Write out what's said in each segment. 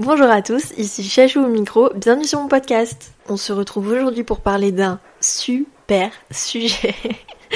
Bonjour à tous, ici Chachou au micro, bienvenue sur mon podcast. On se retrouve aujourd'hui pour parler d'un super sujet.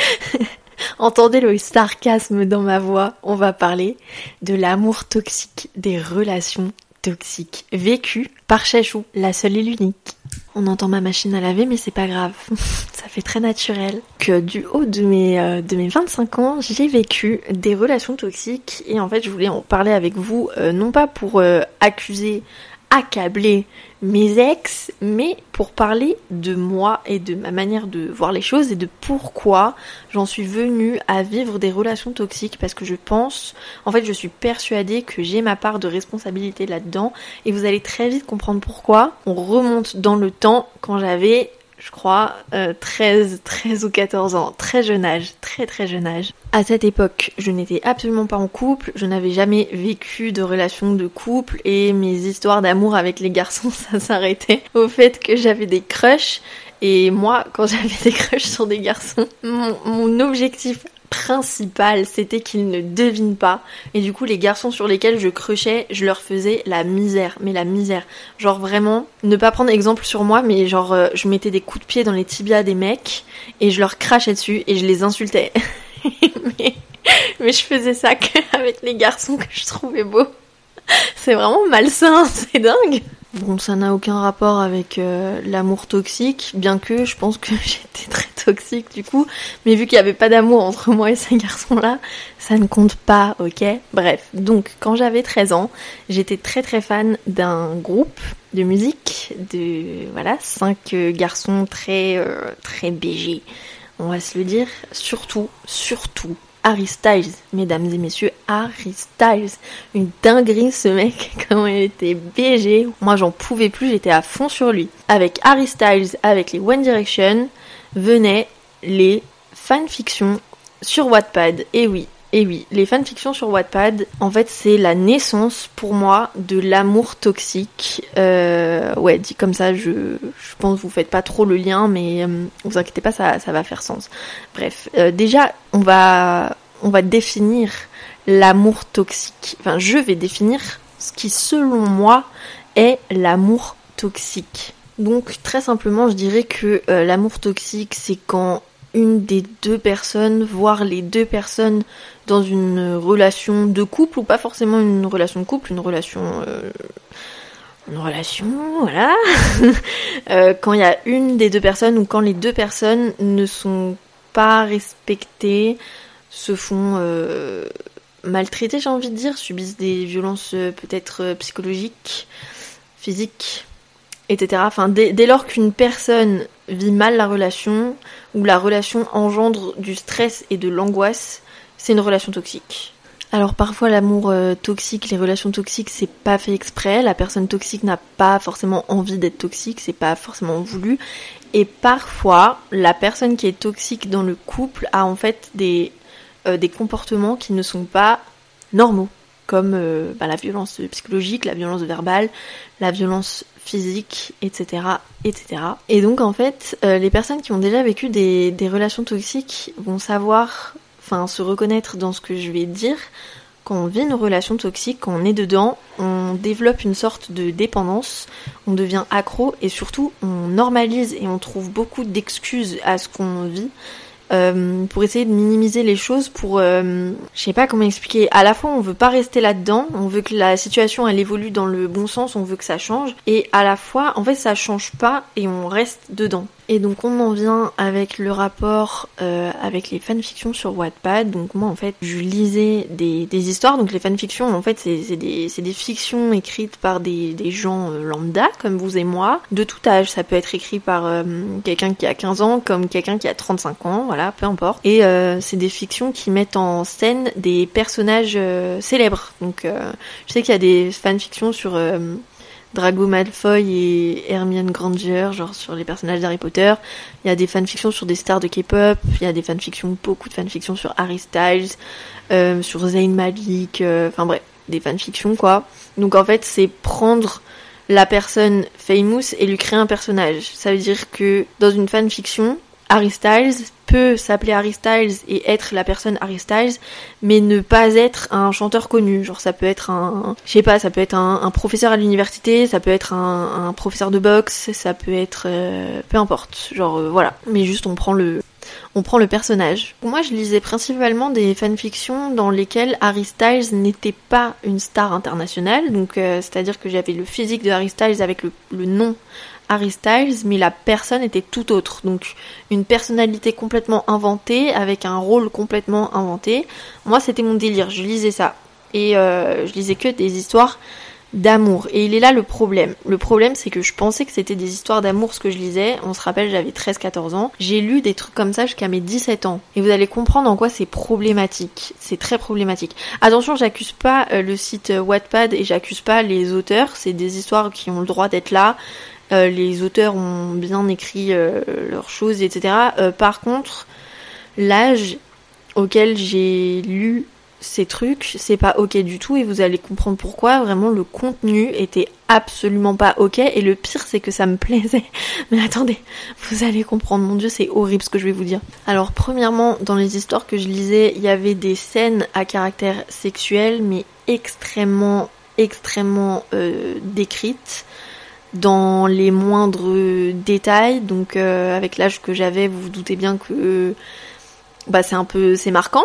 Entendez le sarcasme dans ma voix, on va parler de l'amour toxique, des relations toxiques, vécues par Chachou, la seule et l'unique. On entend ma machine à laver, mais c'est pas grave. Ça fait très naturel. Que du haut de mes, euh, de mes 25 ans, j'ai vécu des relations toxiques. Et en fait, je voulais en parler avec vous, euh, non pas pour euh, accuser accabler mes ex, mais pour parler de moi et de ma manière de voir les choses et de pourquoi j'en suis venue à vivre des relations toxiques. Parce que je pense, en fait je suis persuadée que j'ai ma part de responsabilité là-dedans. Et vous allez très vite comprendre pourquoi. On remonte dans le temps. Quand j'avais je crois, 13, euh, 13 ou 14 ans, très jeune âge, très très jeune âge. À cette époque, je n'étais absolument pas en couple, je n'avais jamais vécu de relation de couple et mes histoires d'amour avec les garçons, ça s'arrêtait au fait que j'avais des crushs. Et moi, quand j'avais des crushs sur des garçons, mon, mon objectif principal, c'était qu'ils ne devinent pas. Et du coup, les garçons sur lesquels je crushais, je leur faisais la misère. Mais la misère. Genre vraiment, ne pas prendre exemple sur moi, mais genre, euh, je mettais des coups de pied dans les tibias des mecs et je leur crachais dessus et je les insultais. mais, mais je faisais ça qu'avec les garçons que je trouvais beaux. C'est vraiment malsain, c'est dingue. Bon, ça n'a aucun rapport avec euh, l'amour toxique, bien que je pense que j'étais très toxique du coup, mais vu qu'il n'y avait pas d'amour entre moi et ces garçons-là, ça ne compte pas, ok? Bref, donc quand j'avais 13 ans, j'étais très très fan d'un groupe de musique, de voilà, cinq euh, garçons très euh, très BG, on va se le dire, surtout, surtout Harry Styles, mesdames et messieurs, Harry Styles. Une dinguerie ce mec, comment il était BG. Moi j'en pouvais plus, j'étais à fond sur lui. Avec Harry Styles, avec les One Direction, venaient les fanfictions sur Wattpad. Et oui, et oui, les fanfictions sur Wattpad, en fait, c'est la naissance pour moi de l'amour toxique. Euh, ouais, dit comme ça, je, je pense que vous faites pas trop le lien, mais euh, vous inquiétez pas, ça, ça va faire sens. Bref, euh, déjà, on va, on va définir l'amour toxique. Enfin, je vais définir ce qui, selon moi, est l'amour toxique. Donc, très simplement, je dirais que euh, l'amour toxique, c'est quand une des deux personnes, voire les deux personnes dans une relation de couple, ou pas forcément une relation de couple, une relation... Euh, une relation, voilà. euh, quand il y a une des deux personnes ou quand les deux personnes ne sont pas respectées, se font euh, maltraiter, j'ai envie de dire, subissent des violences peut-être psychologiques, physiques, etc. Enfin, dès lors qu'une personne vit mal la relation, ou la relation engendre du stress et de l'angoisse, c'est une relation toxique. Alors parfois l'amour euh, toxique, les relations toxiques, c'est pas fait exprès, la personne toxique n'a pas forcément envie d'être toxique, c'est pas forcément voulu. Et parfois, la personne qui est toxique dans le couple a en fait des, euh, comportements qui ne sont pas normaux, comme euh, bah, la violence psychologique, la violence verbale, la violence physique, etc., etc. Et donc en fait, euh, les personnes qui ont déjà vécu des, des relations toxiques vont savoir, enfin se reconnaître dans ce que je vais dire. Quand on vit une relation toxique, quand on est dedans, on développe une sorte de dépendance, on devient accro et surtout on normalise et on trouve beaucoup d'excuses à ce qu'on vit. Euh, pour essayer de minimiser les choses, pour, euh, je sais pas comment expliquer. À la fois, on veut pas rester là-dedans, on veut que la situation elle évolue dans le bon sens, on veut que ça change, et à la fois, en fait, ça change pas et on reste dedans. Et donc on en vient avec le rapport euh, avec les fanfictions sur Wattpad. Donc moi en fait je lisais des, des histoires. Donc les fanfictions en fait c'est des, des fictions écrites par des, des gens euh, lambda comme vous et moi, de tout âge. Ça peut être écrit par euh, quelqu'un qui a 15 ans comme quelqu'un qui a 35 ans, voilà, peu importe. Et euh, c'est des fictions qui mettent en scène des personnages euh, célèbres. Donc je sais qu'il y a des fanfictions sur Drago Malfoy et Hermione Granger, genre sur les personnages d'Harry Potter. Il y a des fanfictions sur des stars de K-pop, il y a des fanfictions, beaucoup de fanfictions sur Harry Styles, euh, sur Zayn Malik, euh, enfin bref, des fanfictions quoi. Donc en fait, c'est prendre la personne famous et lui créer un personnage. Ça veut dire que dans une fanfiction, Harry Styles peut s'appeler Harry Styles et être la personne Harry Styles, mais ne pas être un chanteur connu. Genre ça peut être un, je sais pas, ça peut être un, professeur à l'université, ça peut être un, professeur de boxe, ça peut être, euh, peu importe. Genre euh, voilà. Mais juste on prend le, on prend le personnage. Moi, je lisais principalement des fanfictions dans lesquelles Harry Styles n'était pas une star internationale, donc euh, c'est-à-dire que j'avais le physique de Harry Styles avec le, le nom Harry Styles, mais la personne était tout autre. Donc une personnalité complètement inventée, avec un rôle complètement inventé. Moi, c'était mon délire, je lisais ça. Et euh, je lisais que des histoires d'amour. Et il est là le problème. Le problème, c'est que je pensais que c'était des histoires d'amour ce que je lisais. On se rappelle, j'avais 13-14 ans. J'ai lu des trucs comme ça jusqu'à mes 17 ans. Et vous allez comprendre en quoi c'est problématique. C'est très problématique. Attention, j'accuse pas euh, le site Wattpad et j'accuse pas les auteurs. C'est des histoires qui ont le droit d'être là. Euh, les auteurs ont bien écrit euh, leurs choses, etc. Euh, par contre, l'âge auquel j'ai lu ces trucs, c'est pas ok du tout et vous allez comprendre pourquoi. Vraiment, le contenu était absolument pas ok et le pire c'est que ça me plaisait. Mais attendez, vous allez comprendre. Mon dieu, c'est horrible ce que je vais vous dire. Alors, premièrement, dans les histoires que je lisais, il y avait des scènes à caractère sexuel, mais extrêmement, extrêmement décrites dans les moindres détails. Donc euh, avec l'âge que j'avais, vous vous doutez bien que bah c'est un peu c'est marquant.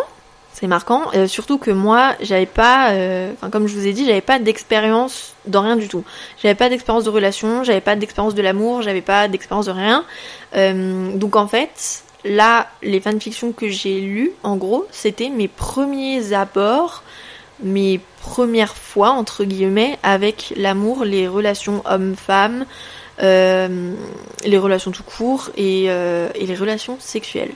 C'est marquant, euh, surtout que moi, j'avais pas, euh, enfin comme je vous ai dit, j'avais pas d'expérience dans rien du tout. J'avais pas d'expérience de relation, j'avais pas d'expérience de l'amour, j'avais pas d'expérience de rien. donc en fait, là, les fanfictions que j'ai lues, en gros, c'était mes premiers abords mes premières fois, entre guillemets, avec l'amour, les relations hommes-femmes, euh, les relations tout court et, euh, et les relations sexuelles.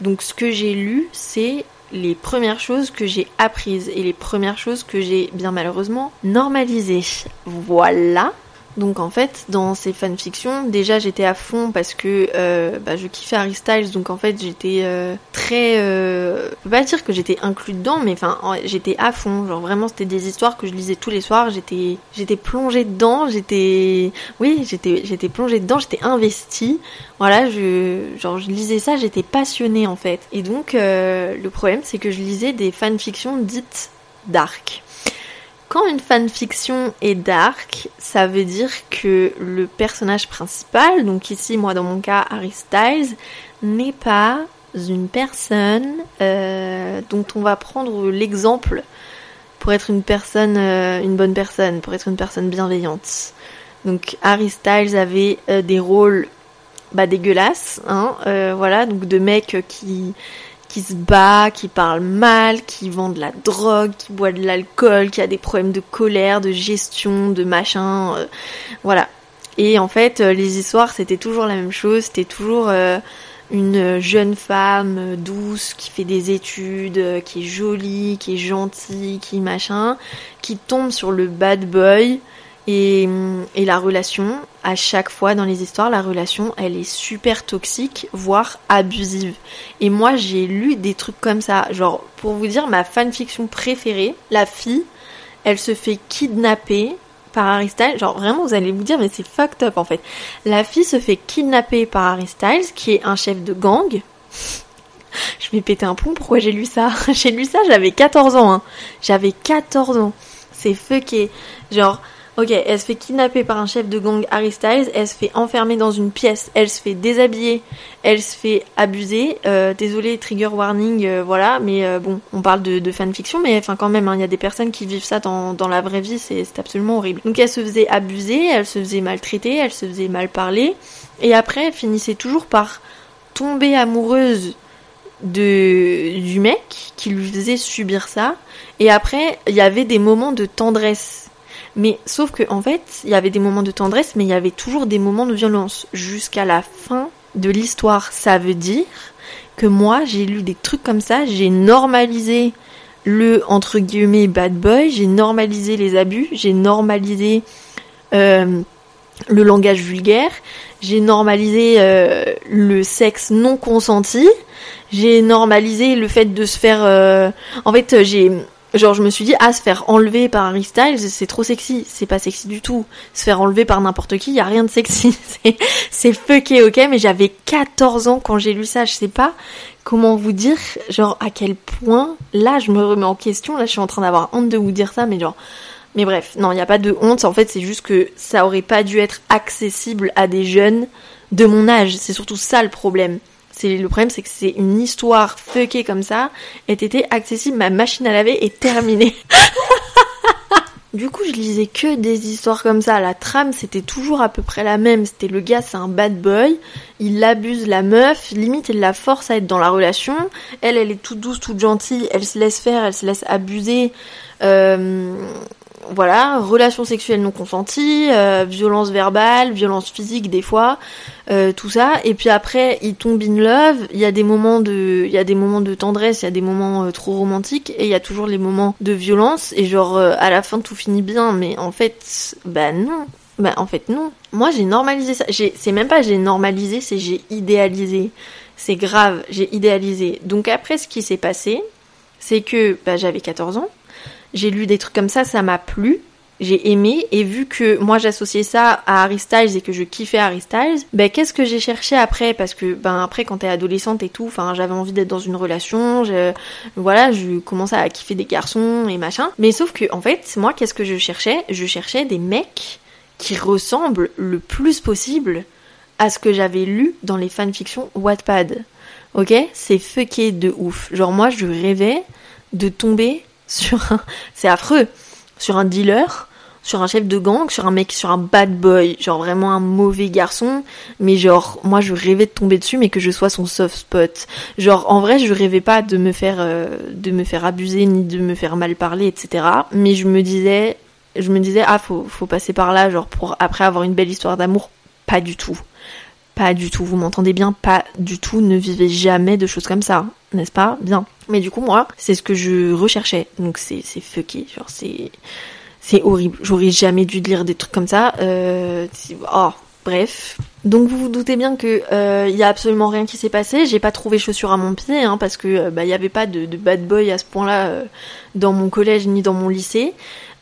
Donc ce que j'ai lu, c'est les premières choses que j'ai apprises et les premières choses que j'ai bien malheureusement normalisées. Voilà. Donc en fait, dans ces fanfictions, déjà j'étais à fond parce que euh, bah, je kiffais Harry Styles, donc en fait j'étais euh, très... Euh, je peux pas dire que j'étais inclus dedans, mais enfin j'étais à fond. Genre vraiment c'était des histoires que je lisais tous les soirs, j'étais j'étais plongée dedans, j'étais... Oui, j'étais plongée dedans, j'étais investie. Voilà, je, genre je lisais ça, j'étais passionnée en fait. Et donc le problème c'est que je lisais des fanfictions dites dark. Quand une fanfiction est dark, ça veut dire que le personnage principal, donc ici moi dans mon cas Harry Styles, n'est pas une personne euh, dont on va prendre l'exemple pour être une personne, euh, une bonne personne, pour être une personne bienveillante. Donc Harry Styles avait euh, des rôles bah, dégueulasses, hein, voilà, donc de mecs qui qui se bat, qui parle mal, qui vend de la drogue, qui boit de l'alcool, qui a des problèmes de colère, de gestion, de machin, euh, voilà. Et en fait, euh, les histoires, c'était toujours la même chose, c'était toujours euh, une jeune femme douce qui fait des études, qui est jolie, qui est gentille, qui machin, qui tombe sur le bad boy et, et, la relation, à chaque fois dans les histoires, la relation, elle est super toxique, voire abusive. Et moi, j'ai lu des trucs comme ça. Genre, pour vous dire, ma fanfiction préférée, la fille, elle se fait kidnapper par Harry Styles. Genre, vraiment, vous allez vous dire, mais c'est fucked up en fait. La fille se fait kidnapper par Harry Styles, qui est un chef de gang. Je vais péter un plomb, pourquoi j'ai lu ça? J'ai lu ça, j'avais 14 ans. Hein. J'avais 14 ans. C'est fucké. Genre, Ok, elle se fait kidnapper par un chef de gang Harry Styles, elle se fait enfermer dans une pièce, elle se fait déshabiller, elle se fait abuser. Euh, désolé, trigger warning, euh, voilà, mais euh, bon, on parle de, fanfiction, mais enfin quand même, hein, il y a des personnes qui vivent ça dans, la vraie vie, c'est absolument horrible. Donc elle se faisait abuser, elle se faisait maltraiter, elle se faisait mal parler, et après elle finissait toujours par tomber amoureuse de du mec qui lui faisait subir ça, et après il y avait des moments de tendresse mais sauf que en fait, il y avait des moments de tendresse, mais il y avait toujours des moments de violence jusqu'à la fin de l'histoire. Ça veut dire que moi, j'ai lu des trucs comme ça, j'ai normalisé le entre guillemets bad boy, j'ai normalisé les abus, j'ai normalisé euh, le langage vulgaire, j'ai normalisé euh, le sexe non consenti, j'ai normalisé le fait de se faire. Euh, en fait, j'ai Genre, je me suis dit, ah, se faire enlever par Harry Styles, c'est trop sexy. C'est pas sexy du tout. Se faire enlever par n'importe qui, y a rien de sexy. c'est fucké, ok, mais j'avais 14 ans quand j'ai lu ça. Je sais pas comment vous dire, genre, à quel point, là, je me remets en question. Là, je suis en train d'avoir honte de vous dire ça, mais genre, mais bref, non, il n'y a pas de honte. En fait, c'est juste que ça aurait pas dû être accessible à des jeunes de mon âge. C'est surtout ça le problème. C'est le problème, c'est que c'est une histoire fuckée comme ça, et était accessible, ma machine à laver est terminée. du coup, je lisais que des histoires comme ça. La trame, c'était toujours à peu près la même. C'était le gars, c'est un bad boy. Il abuse la meuf. Limite, il la force à être dans la relation. Elle, elle est toute douce, toute gentille. Elle se laisse faire, elle se laisse abuser. Euh, voilà, relations sexuelles non consenties, euh, violence verbale, violence physique des fois, euh, tout ça. Et puis après, il tombe in love. Il y a des moments de, il y a des moments de tendresse, il y a des moments euh, trop romantiques, et il y a toujours les moments de violence. Et genre à la fin tout finit bien, mais en fait, bah non. Bah en fait non. Moi j'ai normalisé ça. C'est même pas j'ai normalisé, c'est j'ai idéalisé. C'est grave, j'ai idéalisé. Donc après ce qui s'est passé, c'est que bah, j'avais 14 ans j'ai lu des trucs comme ça, ça m'a plu. J'ai aimé et vu que moi j'associais ça à Harry Styles et que je kiffais Harry Styles, ben qu'est-ce que j'ai cherché après? Parce que ben après quand t'es adolescente et tout, enfin j'avais envie d'être dans une relation, je, voilà, je commençais à kiffer des garçons et machin. Mais sauf que en fait, moi qu'est-ce que je cherchais? Je cherchais des mecs qui ressemblent le plus possible à ce que j'avais lu dans les fanfictions Wattpad. Ok? C'est fucké de ouf. Genre moi je rêvais de tomber sur un, c'est affreux, sur un dealer, sur un chef de gang, sur un mec, sur un bad boy, genre vraiment un mauvais garçon, mais genre moi je rêvais de tomber dessus, mais que je sois son soft spot. Genre en vrai je rêvais pas de me faire, euh, de me faire abuser ni de me faire mal parler, etc. Mais je me disais, je me disais ah faut, faut passer par là, genre pour après avoir une belle histoire d'amour, pas du tout. Pas du tout, vous m'entendez bien, pas du tout, ne vivez jamais de choses comme ça, n'est-ce pas? Bien. Mais du coup, moi, c'est ce que je recherchais. Donc c'est, c'est fucké, genre c'est, c'est horrible. J'aurais jamais dû lire des trucs comme ça. Euh, oh, bref. Donc vous vous doutez bien que il euh, y a absolument rien qui s'est passé. J'ai pas trouvé chaussures à mon pied, hein, parce que euh, bah y avait pas de, de, bad boy à ce point-là euh, dans mon collège ni dans mon lycée.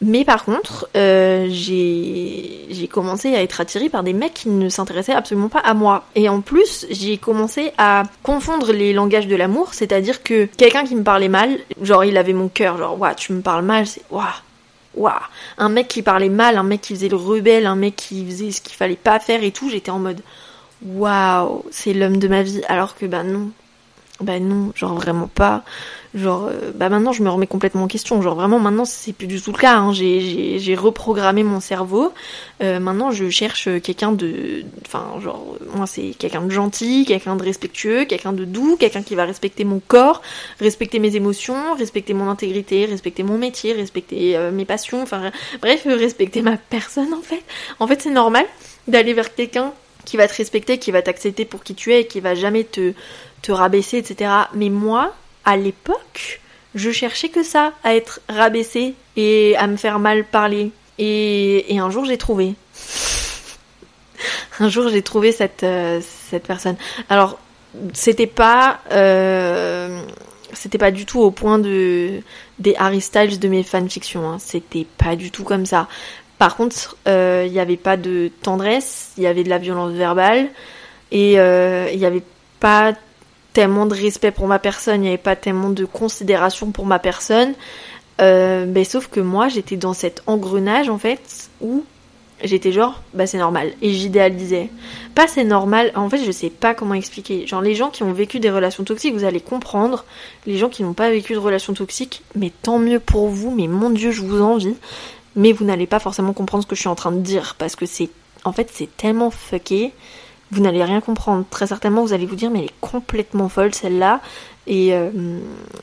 Mais par contre, euh, j'ai commencé à être attirée par des mecs qui ne s'intéressaient absolument pas à moi. Et en plus, j'ai commencé à confondre les langages de l'amour, c'est-à-dire que quelqu'un qui me parlait mal, genre il avait mon cœur, genre waouh, tu me parles mal, c'est waouh. Waouh, un mec qui parlait mal, un mec qui faisait le rebelle, un mec qui faisait ce qu'il fallait pas faire et tout, j'étais en mode waouh, c'est l'homme de ma vie. Alors que bah non, bah non, genre vraiment pas. Genre, euh, bah maintenant je me remets complètement en question. Genre vraiment maintenant c'est plus du tout le cas. Hein. J'ai reprogrammé mon cerveau. Euh, maintenant je cherche quelqu'un de, enfin genre moi c'est quelqu'un de gentil, quelqu'un de respectueux, quelqu'un de doux, quelqu'un qui va respecter mon corps, respecter mes émotions, respecter mon intégrité, respecter mon métier, respecter euh, mes passions. Enfin bref, respecter ma personne en fait. En fait c'est normal d'aller vers quelqu'un qui va te respecter, qui va t'accepter pour qui tu es, qui va jamais te te rabaisser, etc. Mais moi, à l'époque, je cherchais que ça, à être rabaissée et à me faire mal parler. Et, et un jour, j'ai trouvé. un jour, j'ai trouvé cette, euh, cette personne. Alors, c'était pas. Euh, c'était pas du tout au point de des Harry Styles de mes fanfictions. Hein. C'était pas du tout comme ça. Par contre, euh, il n'y avait pas de tendresse, il y avait de la violence verbale et il n'y avait pas tellement de respect pour ma personne, il n'y avait pas tellement de considération pour ma personne. Euh, ben, sauf que moi, j'étais dans cet engrenage en fait où j'étais genre, bah c'est normal. Et j'idéalisais. Pas c'est normal, en fait, je sais pas comment expliquer. Genre, les gens qui ont vécu des relations toxiques, vous allez comprendre. Les gens qui n'ont pas vécu de relations toxiques, mais tant mieux pour vous, mais mon dieu, je vous envie. Mais vous n'allez pas forcément comprendre ce que je suis en train de dire parce que c'est, en fait, c'est tellement fucké vous n'allez rien comprendre. Très certainement, vous allez vous dire, mais elle est complètement folle celle-là. Et euh,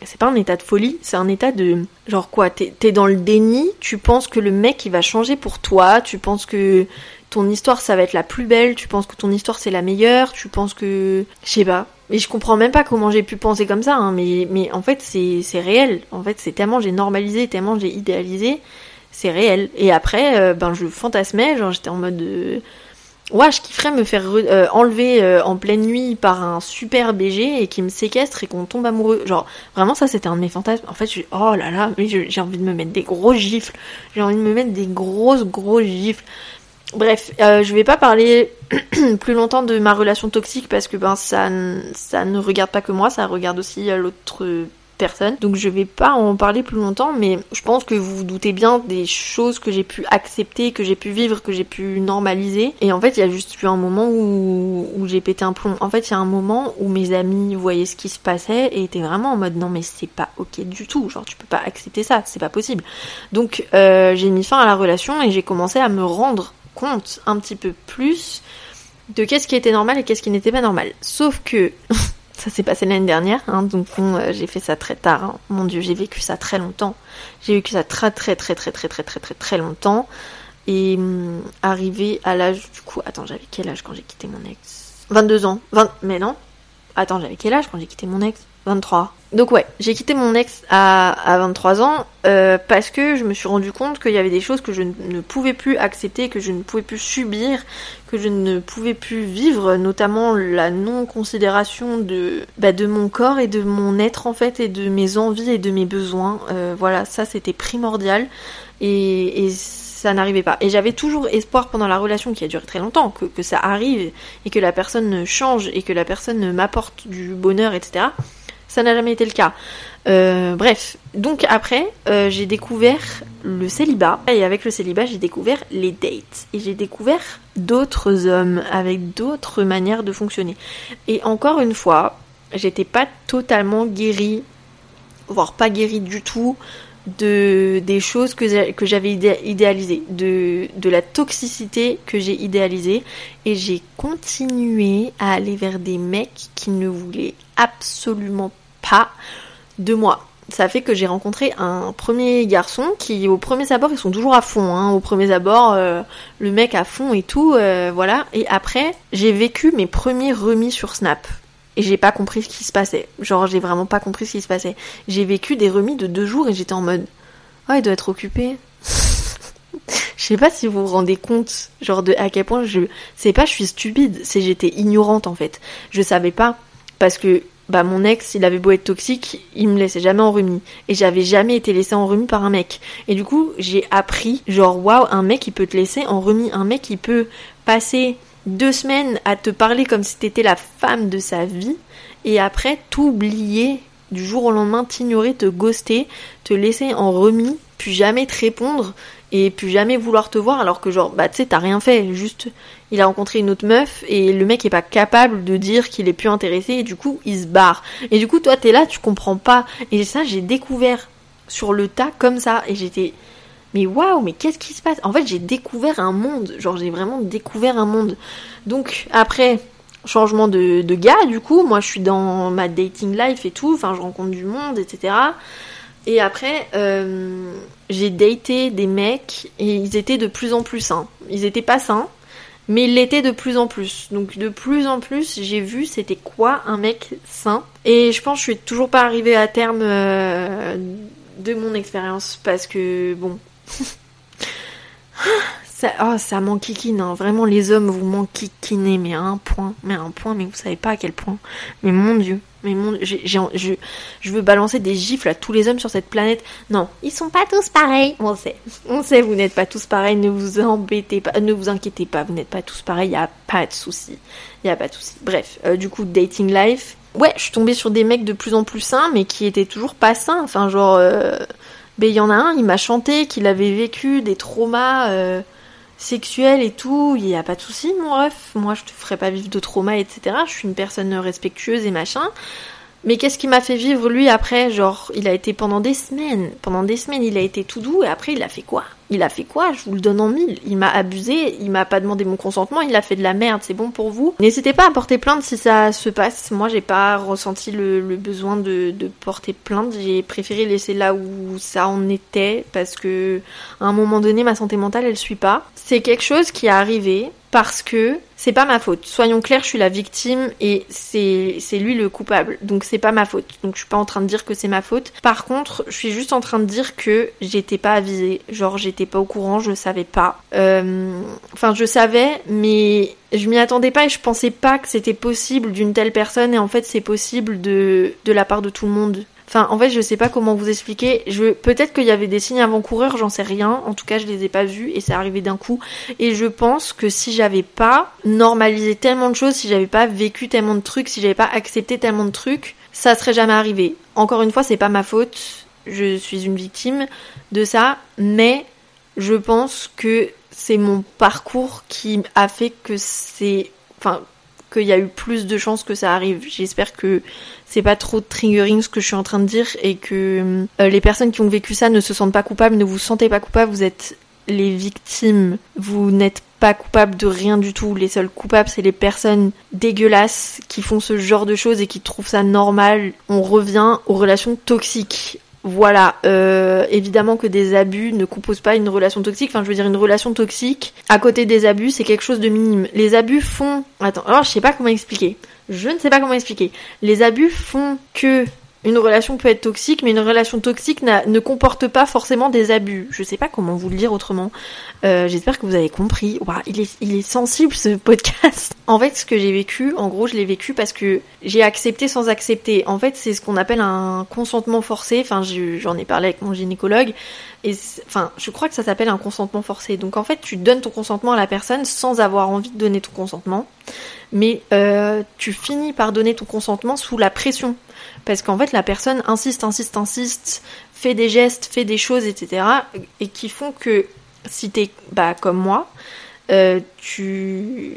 c'est pas un état de folie, c'est un état de. Genre quoi, t'es es dans le déni, tu penses que le mec il va changer pour toi, tu penses que ton histoire ça va être la plus belle, tu penses que ton histoire c'est la meilleure, tu penses que. Je sais pas. Mais je comprends même pas comment j'ai pu penser comme ça, hein, mais, mais en fait c'est réel. En fait c'est tellement j'ai normalisé, tellement j'ai idéalisé, c'est réel. Et après, euh, ben je fantasmais, genre j'étais en mode. Ouais, je kifferais me faire euh, enlever euh, en pleine nuit par un super BG et qui me séquestre et qu'on tombe amoureux. Genre, vraiment, ça c'était un de mes fantasmes. En fait, je oh là là, mais j'ai envie de me mettre des gros gifles. J'ai envie de me mettre des grosses, grosses gifles. Bref, euh, je vais pas parler plus longtemps de ma relation toxique parce que ben ça, ça ne regarde pas que moi, ça regarde aussi l'autre Donc je vais pas en parler plus longtemps, mais je pense que vous vous doutez bien des choses que j'ai pu accepter, que j'ai pu vivre, que j'ai pu normaliser. Et en fait, il y a juste eu un moment où, où j'ai pété un plomb. En fait, il y a un moment où mes amis voyaient ce qui se passait et étaient vraiment en mode non mais c'est pas ok du tout. Genre tu peux pas accepter ça, c'est pas possible. Donc euh, j'ai mis fin à la relation et j'ai commencé à me rendre compte un petit peu plus de qu'est-ce qui était normal et qu'est-ce qui n'était pas normal. Sauf que Ça s'est passé l'année dernière, hein, donc euh, j'ai fait ça très tard. Hein. Mon dieu, j'ai vécu ça très longtemps. J'ai vécu ça très très très très très très très très très longtemps. Et hum, arrivé à l'âge du coup, attends, j'avais quel âge quand j'ai quitté mon ex? 22 ans. 20 mais non. Attends, j'avais quel âge quand j'ai quitté mon ex? 23. Donc ouais, j'ai quitté mon ex à, à 23 ans euh, parce que je me suis rendu compte qu'il y avait des choses que je ne pouvais plus accepter, que je ne pouvais plus subir, que je ne pouvais plus vivre, notamment la non-considération de, bah, de mon corps et de mon être en fait, et de mes envies et de mes besoins. Euh, voilà, ça c'était primordial et, et ça n'arrivait pas. Et j'avais toujours espoir pendant la relation qui a duré très longtemps que, que ça arrive et que la personne change et que la personne m'apporte du bonheur, etc. Ça n'a jamais été le cas. Euh, bref, donc après, euh, j'ai découvert le célibat. Et avec le célibat, j'ai découvert les dates. Et j'ai découvert d'autres hommes avec d'autres manières de fonctionner. Et encore une fois, j'étais pas totalement guérie, voire pas guérie du tout, de des choses que, j'avais idéalisées, de, de la toxicité que j'ai idéalisée. Et j'ai continué à aller vers des mecs qui ne voulaient absolument pas pas de moi. Ça fait que j'ai rencontré un premier garçon qui, au premier abord, ils sont toujours à fond. Hein. Au premier abord, euh, le mec à fond et tout, euh, voilà. Et après, j'ai vécu mes premiers remis sur Snap. Et j'ai pas compris ce qui se passait. Genre, j'ai vraiment pas compris ce qui se passait. J'ai vécu des remis de deux jours et j'étais en mode, oh, il doit être occupé. je sais pas si vous vous rendez compte, genre de à quel point je, c'est pas je suis stupide, c'est j'étais ignorante en fait. Je savais pas parce que bah mon ex, il avait beau être toxique, il me laissait jamais en remis. Et j'avais jamais été laissée en remis par un mec. Et du coup, j'ai appris, genre, waouh, un mec, il peut te laisser en remis. Un mec, il peut passer deux semaines à te parler comme si t'étais la femme de sa vie. Et après, t'oublier du jour au lendemain, t'ignorer, te ghoster, te laisser en remis, puis jamais te répondre et puis jamais vouloir te voir alors que genre bah tu sais t'as rien fait juste il a rencontré une autre meuf et le mec est pas capable de dire qu'il est plus intéressé et du coup il se barre. Et du coup toi t'es là tu comprends pas. Et ça j'ai découvert sur le tas comme ça et j'étais mais waouh mais qu'est-ce qui se passe? En fait j'ai découvert un monde. Genre j'ai vraiment découvert un monde. Donc après changement de, de gars du coup moi je suis dans ma dating life et tout enfin je rencontre du monde etc et après, euh, j'ai daté des mecs et ils étaient de plus en plus sains. Ils étaient pas sains, mais ils l'étaient de plus en plus. Donc de plus en plus, j'ai vu c'était quoi un mec sain. Et je pense que je suis toujours pas arrivée à terme euh, de mon expérience parce que bon. oh, ça m'enquiquine, hein. vraiment les hommes vous m'enquiquinez, mais à un point, mais à un point, mais vous savez pas à quel point. Mais mon dieu, mais mon, j'ai, je, veux balancer des gifles à tous les hommes sur cette planète. Non, ils sont pas tous pareils. On sait, on sait, vous n'êtes pas tous pareils. Ne vous embêtez pas, ne vous inquiétez pas, vous n'êtes pas tous pareils. Y a pas de y a pas de souci. Bref, euh, du coup, dating life. Ouais, je suis tombée sur des mecs de plus en plus sains, mais qui étaient toujours pas sains. Enfin, genre, euh, ben il y en a un, il m'a chanté qu'il avait vécu des traumas. Euh, sexuel et tout, il n'y a pas de souci, mon ref. Moi, je te ferai pas vivre de trauma, etc. Je suis une personne respectueuse et machin. Mais qu'est-ce qui m'a fait vivre lui après? Genre, il a été pendant des semaines, pendant des semaines, il a été tout doux et après il a fait quoi? Il a fait quoi? Je vous le donne en mille. Il m'a abusé, il m'a pas demandé mon consentement, il a fait de la merde, c'est bon pour vous N'hésitez pas à porter plainte si ça se passe. Moi, j'ai pas ressenti le, besoin de, porter plainte. J'ai préféré laisser là où ça en était parce que à un moment donné, ma santé mentale, elle suit pas. C'est quelque chose qui est arrivé parce que c'est pas ma faute. Soyons clairs, je suis la victime et c'est lui le coupable. Donc c'est pas ma faute. Donc je suis pas en train de dire que c'est ma faute. Par contre, je suis juste en train de dire que j'étais pas avisée. Genre j'étais pas au courant, je savais pas. Euh, enfin je savais, mais je m'y attendais pas et je pensais pas que c'était possible d'une telle personne et en fait c'est possible de de la part de tout le monde. Enfin, en fait, je sais pas comment vous expliquer. Je peut-être qu'il y avait des signes avant-coureurs, j'en sais rien. En tout cas, je les ai pas vus et c'est arrivé d'un coup. Et je pense que si j'avais pas normalisé tellement de choses, si j'avais pas vécu tellement de trucs, si j'avais pas accepté tellement de trucs, ça serait jamais arrivé. Encore une fois, c'est pas ma faute. Je suis une victime de ça, mais je pense que c'est mon parcours qui a fait que c'est enfin qu'il y a eu plus de chances que ça arrive. J'espère que c'est pas trop triggering ce que je suis en train de dire et que euh, les personnes qui ont vécu ça ne se sentent pas coupables, ne vous sentez pas coupables, vous êtes les victimes, vous n'êtes pas coupable de rien du tout. Les seuls coupables, c'est les personnes dégueulasses qui font ce genre de choses et qui trouvent ça normal. On revient aux relations toxiques. Voilà, euh, évidemment que des abus ne composent pas une relation toxique. Enfin, je veux dire, une relation toxique, à côté des abus, c'est quelque chose de minime. Les abus font... Attends, alors je sais pas comment expliquer. Je ne sais pas comment expliquer. Les abus font que une relation peut être toxique, mais une relation toxique ne comporte pas forcément des abus. Je sais pas comment vous le dire autrement. Euh, j'espère que vous avez compris. il, est, il est sensible ce podcast. En fait, ce que j'ai vécu, en gros, je l'ai vécu parce que j'ai accepté sans accepter. En fait, c'est ce qu'on appelle un consentement forcé. Enfin, j'en ai parlé avec mon gynécologue. Et enfin, je crois que ça s'appelle un consentement forcé. Donc en fait, tu donnes ton consentement à la personne sans avoir envie de donner ton consentement. Mais euh, tu finis par donner ton consentement sous la pression parce qu'en fait la personne insiste, insiste, insiste, fait des gestes, fait des choses, etc. et qui font que si t'es bah, comme moi, euh, tu,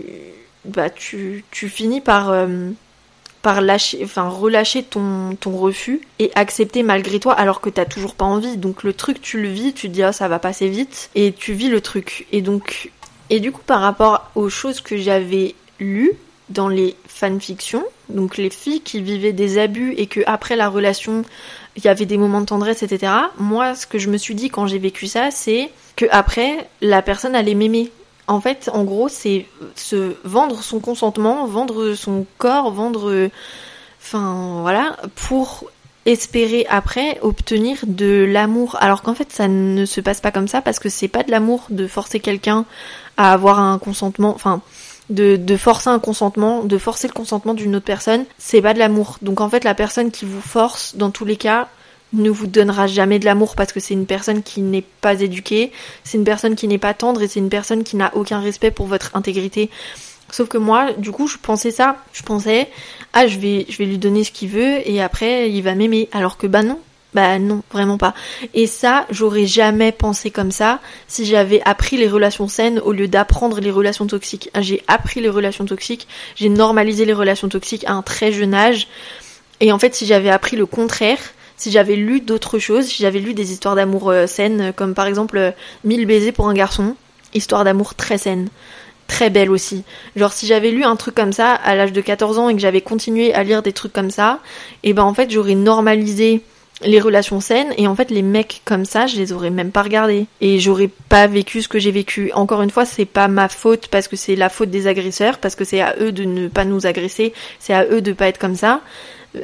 bah, tu, tu finis par, euh, par lâcher, enfin, relâcher ton, ton refus et accepter malgré toi alors que t'as toujours pas envie. Donc le truc, tu le vis, tu te dis oh, ça va passer vite et tu vis le truc. Et donc, et du coup, par rapport aux choses que j'avais lues, dans les fanfictions, donc les filles qui vivaient des abus et que après la relation, il y avait des moments de tendresse, etc. Moi, ce que je me suis dit quand j'ai vécu ça, c'est que après la personne allait m'aimer. En fait, en gros, c'est se vendre son consentement, vendre son corps, vendre, enfin voilà, pour espérer après obtenir de l'amour. Alors qu'en fait, ça ne se passe pas comme ça parce que c'est pas de l'amour de forcer quelqu'un à avoir un consentement. Enfin, de, de, forcer un consentement, de forcer le consentement d'une autre personne, c'est pas de l'amour. Donc en fait, la personne qui vous force, dans tous les cas, ne vous donnera jamais de l'amour parce que c'est une personne qui n'est pas éduquée, c'est une personne qui n'est pas tendre et c'est une personne qui n'a aucun respect pour votre intégrité. Sauf que moi, du coup, je pensais ça. Je pensais, ah, je vais, je vais lui donner ce qu'il veut et après, il va m'aimer. Alors que bah non, bah non, vraiment pas. Et ça, j'aurais jamais pensé comme ça si j'avais appris les relations saines au lieu d'apprendre les relations toxiques. J'ai appris les relations toxiques, j'ai normalisé les relations toxiques à un très jeune âge. Et en fait, si j'avais appris le contraire, si j'avais lu d'autres choses, si j'avais lu des histoires d'amour euh, saines, comme par exemple 1000 euh, baisers pour un garçon, histoire d'amour très saine très belle aussi. Genre si j'avais lu un truc comme ça à l'âge de 14 ans et que j'avais continué à lire des trucs comme ça, et ben en fait j'aurais normalisé les relations saines et en fait les mecs comme ça je les aurais même pas regardés. Et j'aurais pas vécu ce que j'ai vécu. Encore une fois c'est pas ma faute parce que c'est la faute des agresseurs parce que c'est à eux de ne pas nous agresser c'est à eux de pas être comme ça.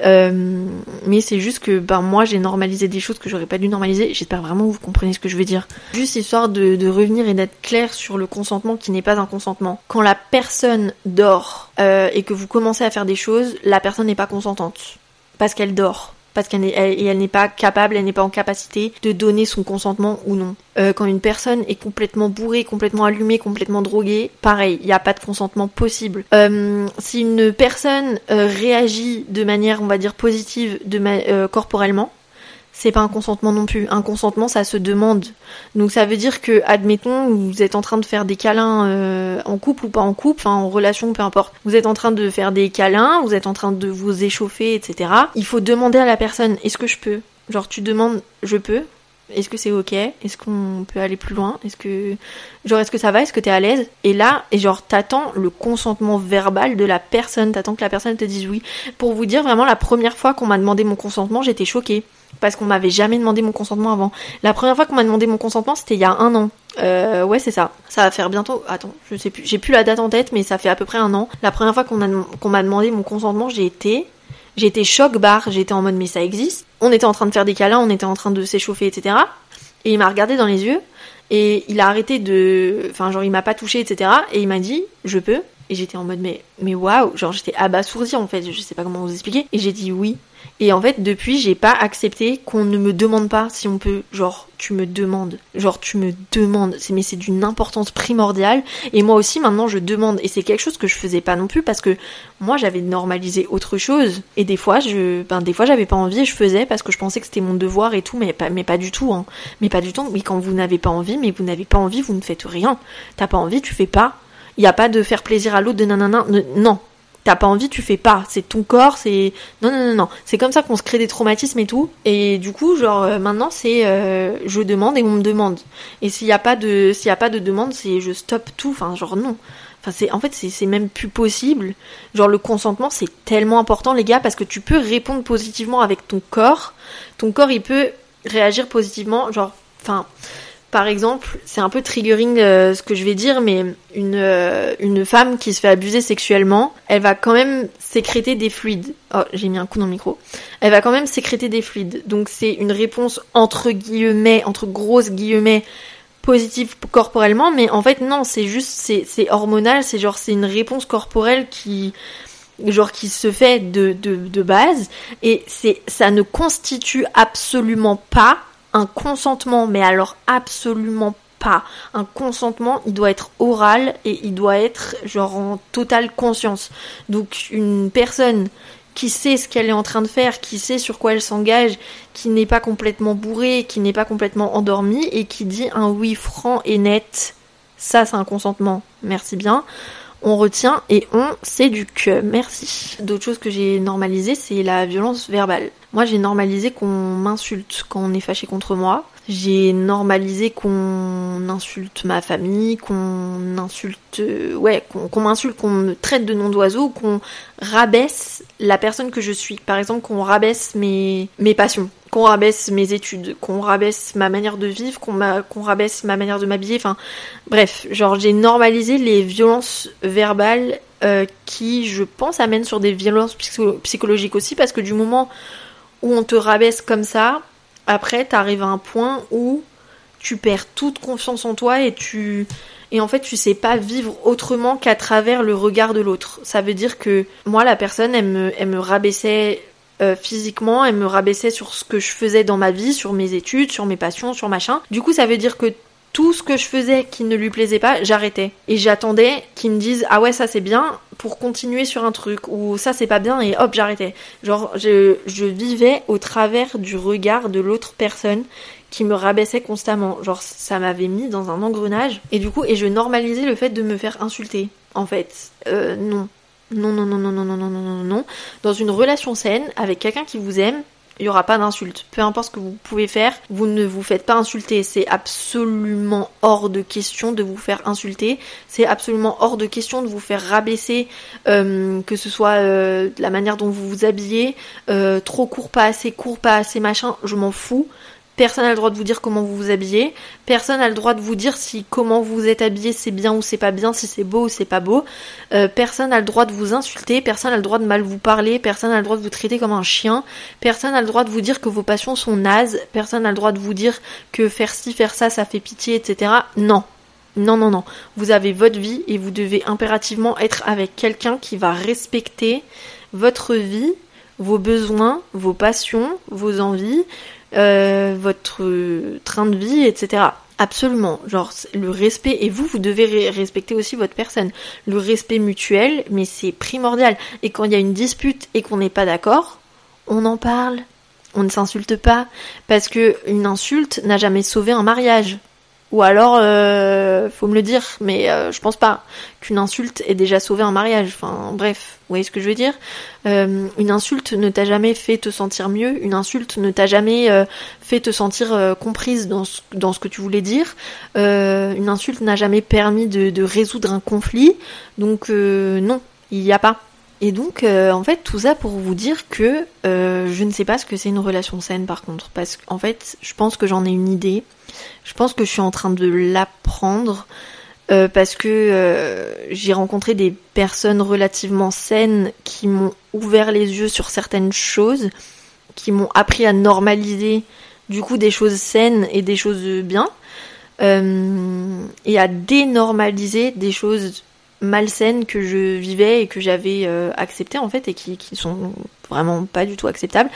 Euh, mais c'est juste que ben moi j'ai normalisé des choses que j'aurais pas dû normaliser. J'espère vraiment que vous comprenez ce que je veux dire. Juste histoire de, de revenir et d'être clair sur le consentement qui n'est pas un consentement. Quand la personne dort euh, et que vous commencez à faire des choses la personne n'est pas consentante. Parce qu'elle dort parce qu'elle n'est pas capable, elle n'est pas en capacité de donner son consentement ou non. Euh, quand une personne est complètement bourrée, complètement allumée, complètement droguée, pareil, il n'y a pas de consentement possible. Euh, si une personne euh, réagit de manière, on va dire, positive de corporellement, c'est pas un consentement non plus. Un consentement, ça se demande. Donc ça veut dire que, admettons, vous êtes en train de faire des câlins euh, en couple ou pas en couple, en relation, peu importe. Vous êtes en train de faire des câlins, vous êtes en train de vous échauffer, etc. Il faut demander à la personne, est-ce que je peux? Genre tu demandes, je peux Est-ce que c'est ok? Est-ce qu'on peut aller plus loin? Est-ce que genre est-ce que ça va? Est-ce que t'es à l'aise? Et là, et genre t'attends le consentement verbal de la personne. T'attends que la personne te dise oui. Pour vous dire vraiment, la première fois qu'on m'a demandé mon consentement, j'étais choquée parce qu'on m'avait jamais demandé mon consentement avant. La première fois qu'on m'a demandé mon consentement, c'était il y a un an. Euh, ouais, c'est ça. Ça va faire bientôt. Attends, je sais plus. J'ai plus la date en tête, mais ça fait à peu près un an. La première fois qu'on m'a demandé mon consentement, j'ai été J'étais choc barre, j'étais en mode mais ça existe. On était en train de faire des câlins, on était en train de s'échauffer, etc. Et il m'a regardé dans les yeux et il a arrêté de, enfin genre il m'a pas touché, etc. Et il m'a dit je peux. Et j'étais en mode mais mais waouh, genre j'étais abasourdie en fait, je sais pas comment vous expliquer. Et j'ai dit oui. Et en fait, depuis, j'ai pas accepté qu'on ne me demande pas si on peut. Genre, tu me demandes. Genre, tu me demandes. Mais c'est d'une importance primordiale. Et moi aussi, maintenant, je demande. Et c'est quelque chose que je faisais pas non plus parce que moi, j'avais normalisé autre chose. Et des fois, je, ben, des fois, j'avais pas envie et je faisais parce que je pensais que c'était mon devoir et tout. Mais pas, mais pas du tout, hein. Mais pas du tout. Mais quand vous n'avez pas envie, mais vous n'avez pas envie, vous ne faites rien. T'as pas envie, tu fais pas. Il n'y a pas de faire plaisir à l'autre, de nanana. Non, t'as pas envie, tu fais pas. C'est ton corps, c'est non non non non. C'est comme ça qu'on se crée des traumatismes et tout. Et du coup, genre euh, maintenant c'est euh, je demande et on me demande. Et s'il y a pas de y a pas de demande, c'est je stoppe tout. Enfin genre non. Enfin c'est en fait c'est même plus possible. Genre le consentement c'est tellement important les gars parce que tu peux répondre positivement avec ton corps. Ton corps il peut réagir positivement. Genre enfin par exemple, c'est un peu triggering euh, ce que je vais dire, mais une, euh, une femme qui se fait abuser sexuellement, elle va quand même sécréter des fluides. Oh, j'ai mis un coup dans le micro. Elle va quand même sécréter des fluides. Donc c'est une réponse entre guillemets, entre grosses guillemets, positive corporellement, mais en fait non, c'est juste, c'est, hormonal, c'est genre, c'est une réponse corporelle qui genre qui se fait de base et c'est ça ne constitue absolument pas un consentement, mais alors absolument pas. Un consentement, il doit être oral et il doit être genre en totale conscience. Donc une personne qui sait ce qu'elle est en train de faire, qui sait sur quoi elle s'engage, qui n'est pas complètement bourrée, qui n'est pas complètement endormie et qui dit un oui franc et net, ça c'est un consentement. Merci bien on retient et on s'éduque. Merci. D'autres choses que j'ai normalisées, c'est la violence verbale. Moi, j'ai normalisé qu'on m'insulte quand on est fâché contre moi. J'ai normalisé qu'on insulte ma famille, qu'on insulte, euh, ouais, qu'on m'insulte, qu'on me traite de nom d'oiseau, qu'on rabaisse la personne que je suis. Par exemple, qu'on rabaisse mes, mes passions, qu'on rabaisse mes études, qu'on rabaisse ma manière de vivre, qu'on rabaisse ma manière de m'habiller. Enfin, bref, genre j'ai normalisé les violences verbales euh, qui, je pense, amènent sur des violences psychologiques aussi, parce que du moment où on te rabaisse comme ça, après, t'arrives à un point où tu perds toute confiance en toi et tu et en fait tu sais pas vivre autrement qu'à travers le regard de l'autre. Ça veut dire que moi la personne elle me, elle me rabaissait euh, physiquement, elle me rabaissait sur ce que je faisais dans ma vie, sur mes études, sur mes passions, sur machin. Du coup ça veut dire que tout ce que je faisais qui ne lui plaisait pas, j'arrêtais. Et j'attendais qu'il me dise ah ouais ça c'est bien pour continuer sur un truc ou ça c'est pas bien et hop j'arrêtais. Genre je, je vivais au travers du regard de l'autre personne qui me rabaissait constamment. Genre ça m'avait mis dans un engrenage et du coup et je normalisais le fait de me faire insulter. En fait, euh, non. Non, non, non, non, non, non, non, non, non, non. Dans une relation saine, avec quelqu'un qui vous aime, il n'y aura pas d'insulte. Peu importe ce que vous pouvez faire, vous ne vous faites pas insulter. C'est absolument hors de question de vous faire insulter. C'est absolument hors de question de vous faire rabaisser, euh, que ce soit euh, la manière dont vous vous habillez, euh, trop court, pas assez court, pas assez machin, je m'en fous. Personne n'a le droit de vous dire comment vous vous habillez. Personne n'a le droit de vous dire si comment vous êtes habillé c'est bien ou c'est pas bien, si c'est beau ou c'est pas beau. Euh, personne n'a le droit de vous insulter. Personne n'a le droit de mal vous parler. Personne n'a le droit de vous traiter comme un chien. Personne n'a le droit de vous dire que vos passions sont nazes. Personne n'a le droit de vous dire que faire ci, faire ça, ça fait pitié, etc. Non. Non, non, non. Vous avez votre vie et vous devez impérativement être avec quelqu'un qui va respecter votre vie, vos besoins, vos passions, vos envies, euh, votre train de vie, etc. Absolument, genre le respect, et vous, vous devez respecter aussi votre personne. Le respect mutuel, mais c'est primordial. Et quand il y a une dispute et qu'on n'est pas d'accord, on en parle. On ne s'insulte pas, parce que une insulte n'a jamais sauvé un mariage. Ou alors, euh, faut me le dire, mais euh, je pense pas qu'une insulte ait déjà sauvé un mariage. Enfin, bref, vous voyez ce que je veux dire? Euh, Une insulte ne t'a jamais fait te sentir mieux. Une insulte ne t'a jamais fait te sentir comprise dans ce, que tu voulais dire. une insulte n'a jamais permis de, de, résoudre un conflit. Donc non, il n'y a pas. Et donc, en fait, tout ça pour vous dire que je ne sais pas ce que c'est une relation saine, par contre, parce qu'en fait, je pense que j'en ai une idée. Je pense que je suis en train de l'apprendre euh, parce que euh, j'ai rencontré des personnes relativement saines qui m'ont ouvert les yeux sur certaines choses, qui m'ont appris à normaliser du coup des choses saines et des choses bien, euh, et à dénormaliser des choses malsaines que je vivais et que j'avais acceptées en fait et qui, qui sont vraiment pas du tout acceptables.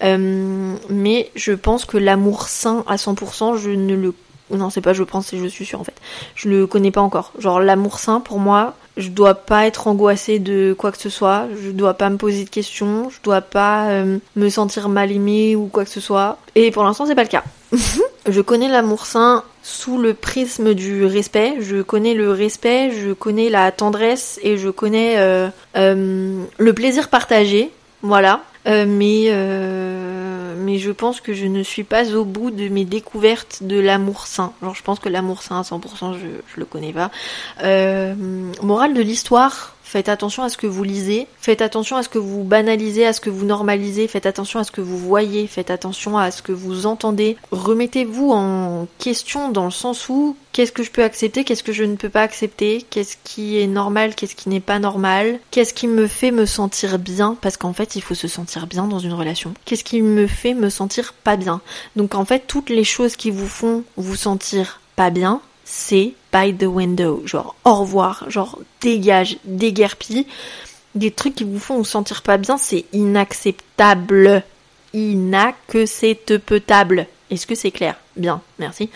mais je pense que l'amour sain à 100%, je ne le non, c'est pas je pense, c'est je suis sûre en fait. Je le connais pas encore. Genre l'amour sain pour moi, je dois pas être angoissée de quoi que ce soit, je dois pas me poser de questions, je dois pas euh, me sentir mal aimée ou quoi que ce soit. Et pour l'instant, c'est pas le cas. je connais l'amour sain sous le prisme du respect, je connais le respect, je connais la tendresse et je connais euh, euh, le plaisir partagé. Voilà. mais mais je pense que je ne suis pas au bout de mes découvertes de l'amour sain. Genre, je pense que l'amour sain à 100%, je, je le connais pas. Euh, morale de l'histoire, Faites attention à ce que vous lisez, faites attention à ce que vous banalisez, à ce que vous normalisez, faites attention à ce que vous voyez, faites attention à ce que vous entendez. Remettez-vous en question dans le sens où qu'est-ce que je peux accepter, qu'est-ce que je ne peux pas accepter, qu'est-ce qui est normal, qu'est-ce qui n'est pas normal, qu'est-ce qui me fait me sentir bien, parce qu'en fait il faut se sentir bien dans une relation. Qu'est-ce qui me fait me sentir pas bien. Donc en fait toutes les choses qui vous font vous sentir pas bien, c'est by the window, genre au revoir, genre dégage, déguerpille. Des trucs qui vous font vous sentir pas bien, c'est inacceptable. Inacceptable. Est-ce que c'est clair? Bien, merci.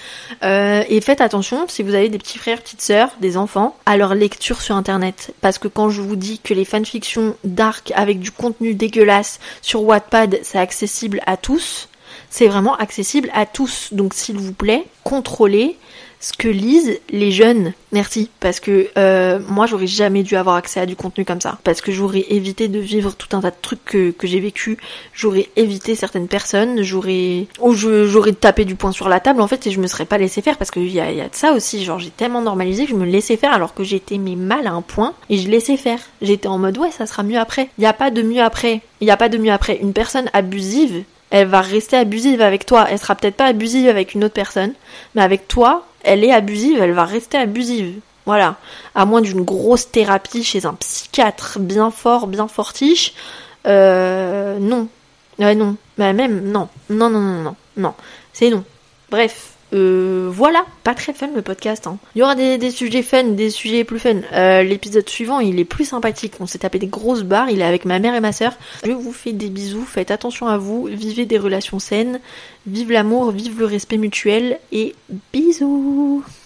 Euh, et faites attention, si vous avez des petits frères, petites sœurs, des enfants, à leur lecture sur internet. Parce que quand je vous dis que les fanfictions dark avec du contenu dégueulasse sur Wattpad, c'est accessible à tous, c'est vraiment accessible à tous. Donc s'il vous plaît, contrôlez ce que lisent les jeunes. Merci, parce que euh, moi j'aurais jamais dû avoir accès à du contenu comme ça, parce que j'aurais évité de vivre tout un tas de trucs que, j'ai vécu, j'aurais évité certaines personnes, j'aurais ou j'aurais tapé du poing sur la table en fait et je me serais pas laissé faire parce qu'il y a, y a de ça aussi, genre j'ai tellement normalisé que je me laissais faire alors que j'étais mais mal à un point et je laissais faire. J'étais en mode ouais ça sera mieux après. Il y a pas de mieux après. Il y a pas de mieux après. Une personne abusive, elle va rester abusive avec toi. Elle sera peut-être pas abusive avec une autre personne, mais avec toi, elle est abusive, elle va rester abusive. Voilà. À moins d'une grosse thérapie chez un psychiatre bien fort, bien fortiche. Euh, non. Ouais, non. Bah, même, non. Non, non, non, non. Non. C'est non. Bref. Euh, voilà, pas très fun le podcast. Hein. Il y aura des, sujets fun, des sujets plus fun. Euh, l'épisode suivant, il est plus sympathique. On s'est tapé des grosses barres. Il est avec ma mère et ma soeur. Je vous fais des bisous. Faites attention à vous. Vivez des relations saines. Vive l'amour, vive le respect mutuel. Et bisous